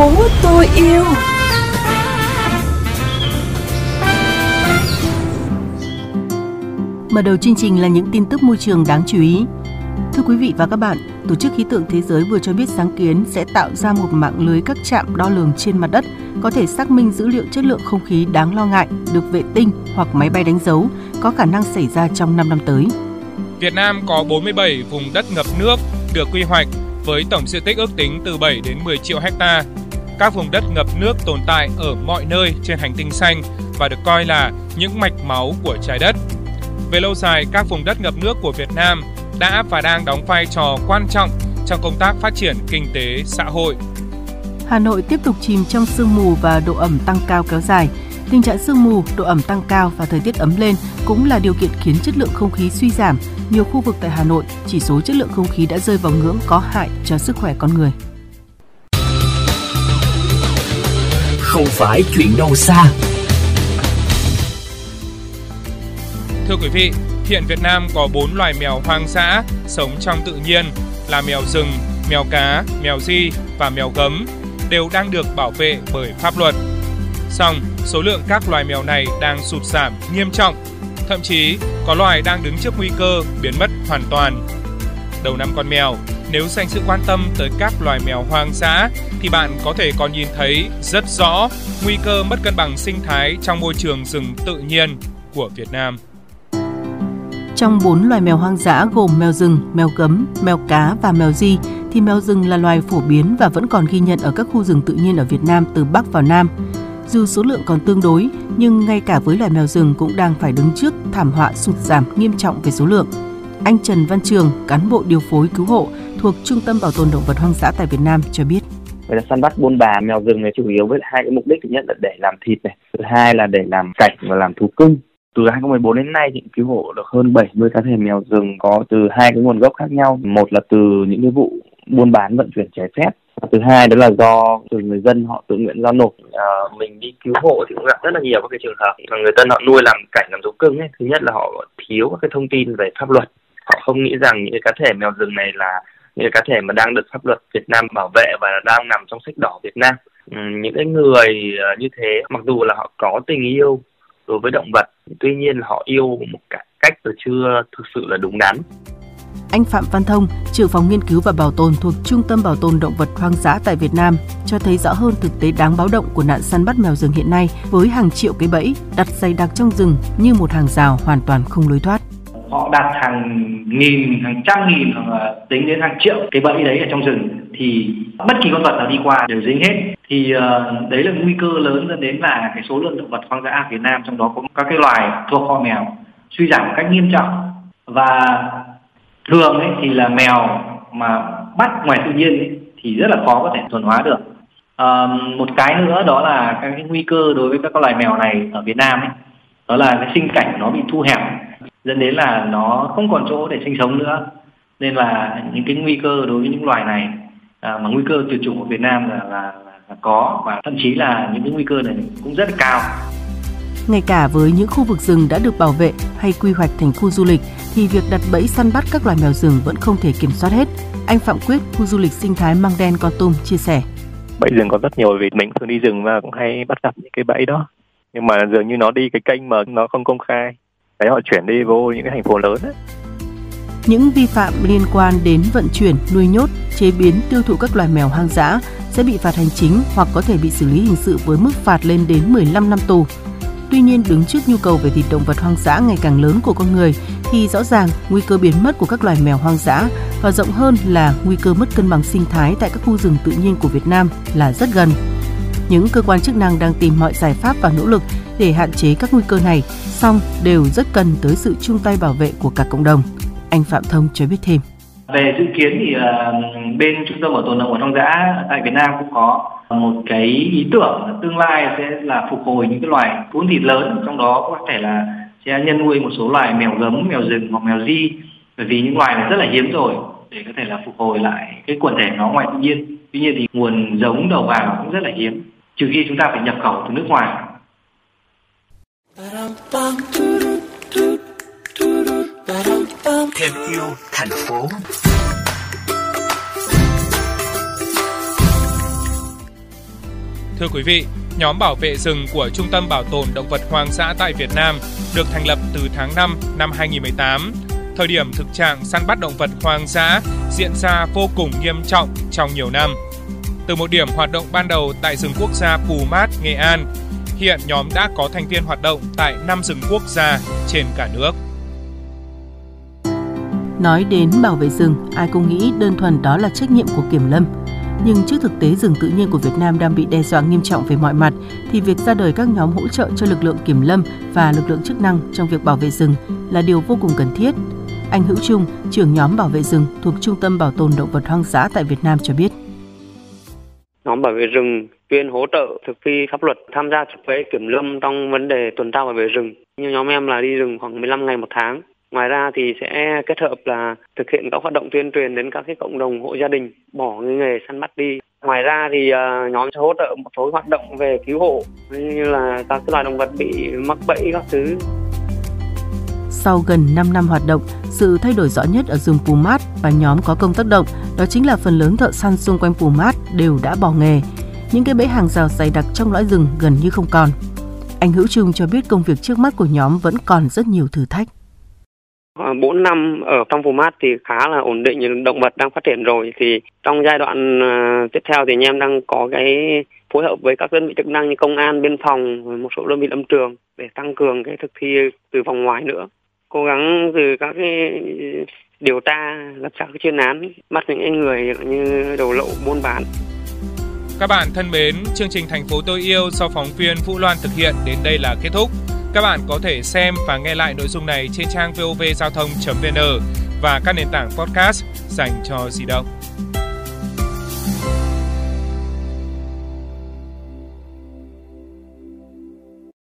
phố tôi yêu Mở đầu chương trình là những tin tức môi trường đáng chú ý. Thưa quý vị và các bạn, Tổ chức Khí tượng Thế giới vừa cho biết sáng kiến sẽ tạo ra một mạng lưới các trạm đo lường trên mặt đất có thể xác minh dữ liệu chất lượng không khí đáng lo ngại được vệ tinh hoặc máy bay đánh dấu có khả năng xảy ra trong 5 năm tới. Việt Nam có 47 vùng đất ngập nước được quy hoạch với tổng diện tích ước tính từ 7 đến 10 triệu hecta. Các vùng đất ngập nước tồn tại ở mọi nơi trên hành tinh xanh và được coi là những mạch máu của trái đất. Về lâu dài, các vùng đất ngập nước của Việt Nam đã và đang đóng vai trò quan trọng trong công tác phát triển kinh tế xã hội. Hà Nội tiếp tục chìm trong sương mù và độ ẩm tăng cao kéo dài. Tình trạng sương mù, độ ẩm tăng cao và thời tiết ấm lên cũng là điều kiện khiến chất lượng không khí suy giảm. Nhiều khu vực tại Hà Nội, chỉ số chất lượng không khí đã rơi vào ngưỡng có hại cho sức khỏe con người. Không phải chuyện đâu xa Thưa quý vị, hiện Việt Nam có 4 loài mèo hoang dã sống trong tự nhiên là mèo rừng, mèo cá, mèo di và mèo gấm đều đang được bảo vệ bởi pháp luật. Song, số lượng các loài mèo này đang sụt giảm nghiêm trọng, thậm chí có loài đang đứng trước nguy cơ biến mất hoàn toàn. Đầu năm con mèo, nếu dành sự quan tâm tới các loài mèo hoang dã thì bạn có thể còn nhìn thấy rất rõ nguy cơ mất cân bằng sinh thái trong môi trường rừng tự nhiên của Việt Nam. Trong 4 loài mèo hoang dã gồm mèo rừng, mèo cấm, mèo cá và mèo di, thì mèo rừng là loài phổ biến và vẫn còn ghi nhận ở các khu rừng tự nhiên ở Việt Nam từ Bắc vào Nam. Dù số lượng còn tương đối, nhưng ngay cả với loài mèo rừng cũng đang phải đứng trước thảm họa sụt giảm nghiêm trọng về số lượng. Anh Trần Văn Trường, cán bộ điều phối cứu hộ thuộc Trung tâm Bảo tồn Động vật Hoang dã tại Việt Nam cho biết. Vậy là săn bắt buôn bà mèo rừng này chủ yếu với hai cái mục đích. Thứ nhất là để làm thịt này, thứ hai là để làm cảnh và làm thú cưng. Từ 2014 đến nay thì cứu hộ được hơn 70 cá thể mèo rừng có từ hai cái nguồn gốc khác nhau. Một là từ những cái vụ buôn bán vận chuyển trái phép. Và thứ hai đó là do từ người dân họ tự nguyện giao nộp. À, mình đi cứu hộ thì cũng gặp rất là nhiều các cái trường hợp mà người dân họ nuôi làm cảnh làm thú cưng ấy. Thứ nhất là họ thiếu các cái thông tin về pháp luật họ không nghĩ rằng những cái cá thể mèo rừng này là những cái cá thể mà đang được pháp luật Việt Nam bảo vệ và đang nằm trong sách đỏ Việt Nam. Ừ, những cái người ờ, như thế mặc dù là họ có tình yêu đối với động vật tuy nhiên họ yêu một cách chưa thực sự là đúng đắn. Anh Phạm Văn Thông, trưởng phòng nghiên cứu và bảo tồn thuộc Trung tâm Bảo tồn Động vật Hoang dã tại Việt Nam, cho thấy rõ hơn thực tế đáng báo động của nạn săn bắt mèo rừng hiện nay với hàng triệu cái bẫy đặt dày đặc trong rừng như một hàng rào hoàn toàn không lối thoát họ đặt hàng nghìn hàng trăm nghìn hoặc là tính đến hàng triệu cái bẫy đấy ở trong rừng thì bất kỳ con vật nào đi qua đều dính hết. Thì uh, đấy là nguy cơ lớn dẫn đến là cái số lượng động vật hoang dã ở Việt Nam trong đó có các cái loài thuộc họ mèo suy giảm một cách nghiêm trọng. Và thường ấy thì là mèo mà bắt ngoài tự nhiên ấy, thì rất là khó có thể thuần hóa được. À, một cái nữa đó là các cái nguy cơ đối với các loài mèo này ở Việt Nam ấy đó là cái sinh cảnh nó bị thu hẹp dẫn đến là nó không còn chỗ để sinh sống nữa nên là những cái nguy cơ đối với những loài này à, mà nguy cơ tuyệt chủng ở Việt Nam là, là, là có và thậm chí là những cái nguy cơ này cũng rất là cao ngay cả với những khu vực rừng đã được bảo vệ hay quy hoạch thành khu du lịch thì việc đặt bẫy săn bắt các loài mèo rừng vẫn không thể kiểm soát hết. Anh Phạm Quyết, khu du lịch sinh thái Măng Đen Con Tum chia sẻ. Bẫy rừng có rất nhiều vì mình thường đi rừng và cũng hay bắt gặp những cái bẫy đó. Nhưng mà dường như nó đi cái kênh mà nó không công khai đấy họ chuyển đi vô những cái thành phố lớn ấy. Những vi phạm liên quan đến vận chuyển, nuôi nhốt, chế biến, tiêu thụ các loài mèo hoang dã sẽ bị phạt hành chính hoặc có thể bị xử lý hình sự với mức phạt lên đến 15 năm tù. Tuy nhiên, đứng trước nhu cầu về thịt động vật hoang dã ngày càng lớn của con người, thì rõ ràng nguy cơ biến mất của các loài mèo hoang dã và rộng hơn là nguy cơ mất cân bằng sinh thái tại các khu rừng tự nhiên của Việt Nam là rất gần. Những cơ quan chức năng đang tìm mọi giải pháp và nỗ lực để hạn chế các nguy cơ này, song đều rất cần tới sự chung tay bảo vệ của cả cộng đồng. Anh Phạm Thông cho biết thêm. Về dự kiến thì uh, bên Trung tâm Bảo tồn động vật hoang dã tại Việt Nam cũng có một cái ý tưởng tương lai sẽ là phục hồi những cái loài thú thịt lớn trong đó có thể là sẽ nhân nuôi một số loài mèo gấm, mèo rừng hoặc mèo di bởi vì những loài này rất là hiếm rồi để có thể là phục hồi lại cái quần thể nó ngoài tự nhiên. Tuy nhiên thì nguồn giống đầu vào cũng rất là hiếm trừ khi chúng ta phải nhập khẩu từ nước ngoài thêm yêu thành phố Thưa quý vị, nhóm bảo vệ rừng của Trung tâm Bảo tồn Động vật Hoang dã tại Việt Nam được thành lập từ tháng 5 năm 2018. Thời điểm thực trạng săn bắt động vật hoang dã diễn ra vô cùng nghiêm trọng trong nhiều năm. Từ một điểm hoạt động ban đầu tại rừng quốc gia Pù Mát, Nghệ An, hiện nhóm đã có thành viên hoạt động tại 5 rừng quốc gia trên cả nước. Nói đến bảo vệ rừng, ai cũng nghĩ đơn thuần đó là trách nhiệm của kiểm lâm. Nhưng trước thực tế rừng tự nhiên của Việt Nam đang bị đe dọa nghiêm trọng về mọi mặt, thì việc ra đời các nhóm hỗ trợ cho lực lượng kiểm lâm và lực lượng chức năng trong việc bảo vệ rừng là điều vô cùng cần thiết. Anh Hữu Trung, trưởng nhóm bảo vệ rừng thuộc Trung tâm Bảo tồn Động vật Hoang dã tại Việt Nam cho biết. Nhóm bảo vệ rừng chuyên hỗ trợ thực thi pháp luật, tham gia trực với kiểm lâm trong vấn đề tuần tra bảo vệ rừng. Như nhóm em là đi rừng khoảng 15 ngày một tháng. Ngoài ra thì sẽ kết hợp là thực hiện các hoạt động tuyên truyền đến các cái cộng đồng hộ gia đình bỏ cái nghề săn bắt đi. Ngoài ra thì ờ, nhóm sẽ hỗ trợ một số hoạt động về cứu hộ như là các loài động vật bị mắc bẫy các thứ. Sau gần 5 năm hoạt động, sự thay đổi rõ nhất ở rừng Pumat và nhóm có công tác động đó chính là phần lớn thợ săn xung quanh Pumat đều đã bỏ nghề. Những cái bẫy hàng rào dày đặc trong lõi rừng gần như không còn. Anh Hữu Trung cho biết công việc trước mắt của nhóm vẫn còn rất nhiều thử thách. 4 năm ở trong vùng mát thì khá là ổn định, động vật đang phát triển rồi. Thì trong giai đoạn à, tiếp theo thì anh em đang có cái phối hợp với các đơn vị chức năng như công an, biên phòng, một số đơn vị lâm trường để tăng cường cái thực thi từ vòng ngoài nữa. Cố gắng từ các cái điều tra, lập ra cái chuyên án, bắt những người như đầu lậu buôn bán. Các bạn thân mến, chương trình Thành phố tôi yêu do phóng viên Vũ Loan thực hiện đến đây là kết thúc. Các bạn có thể xem và nghe lại nội dung này trên trang vovgiao thông.vn và các nền tảng podcast dành cho di động.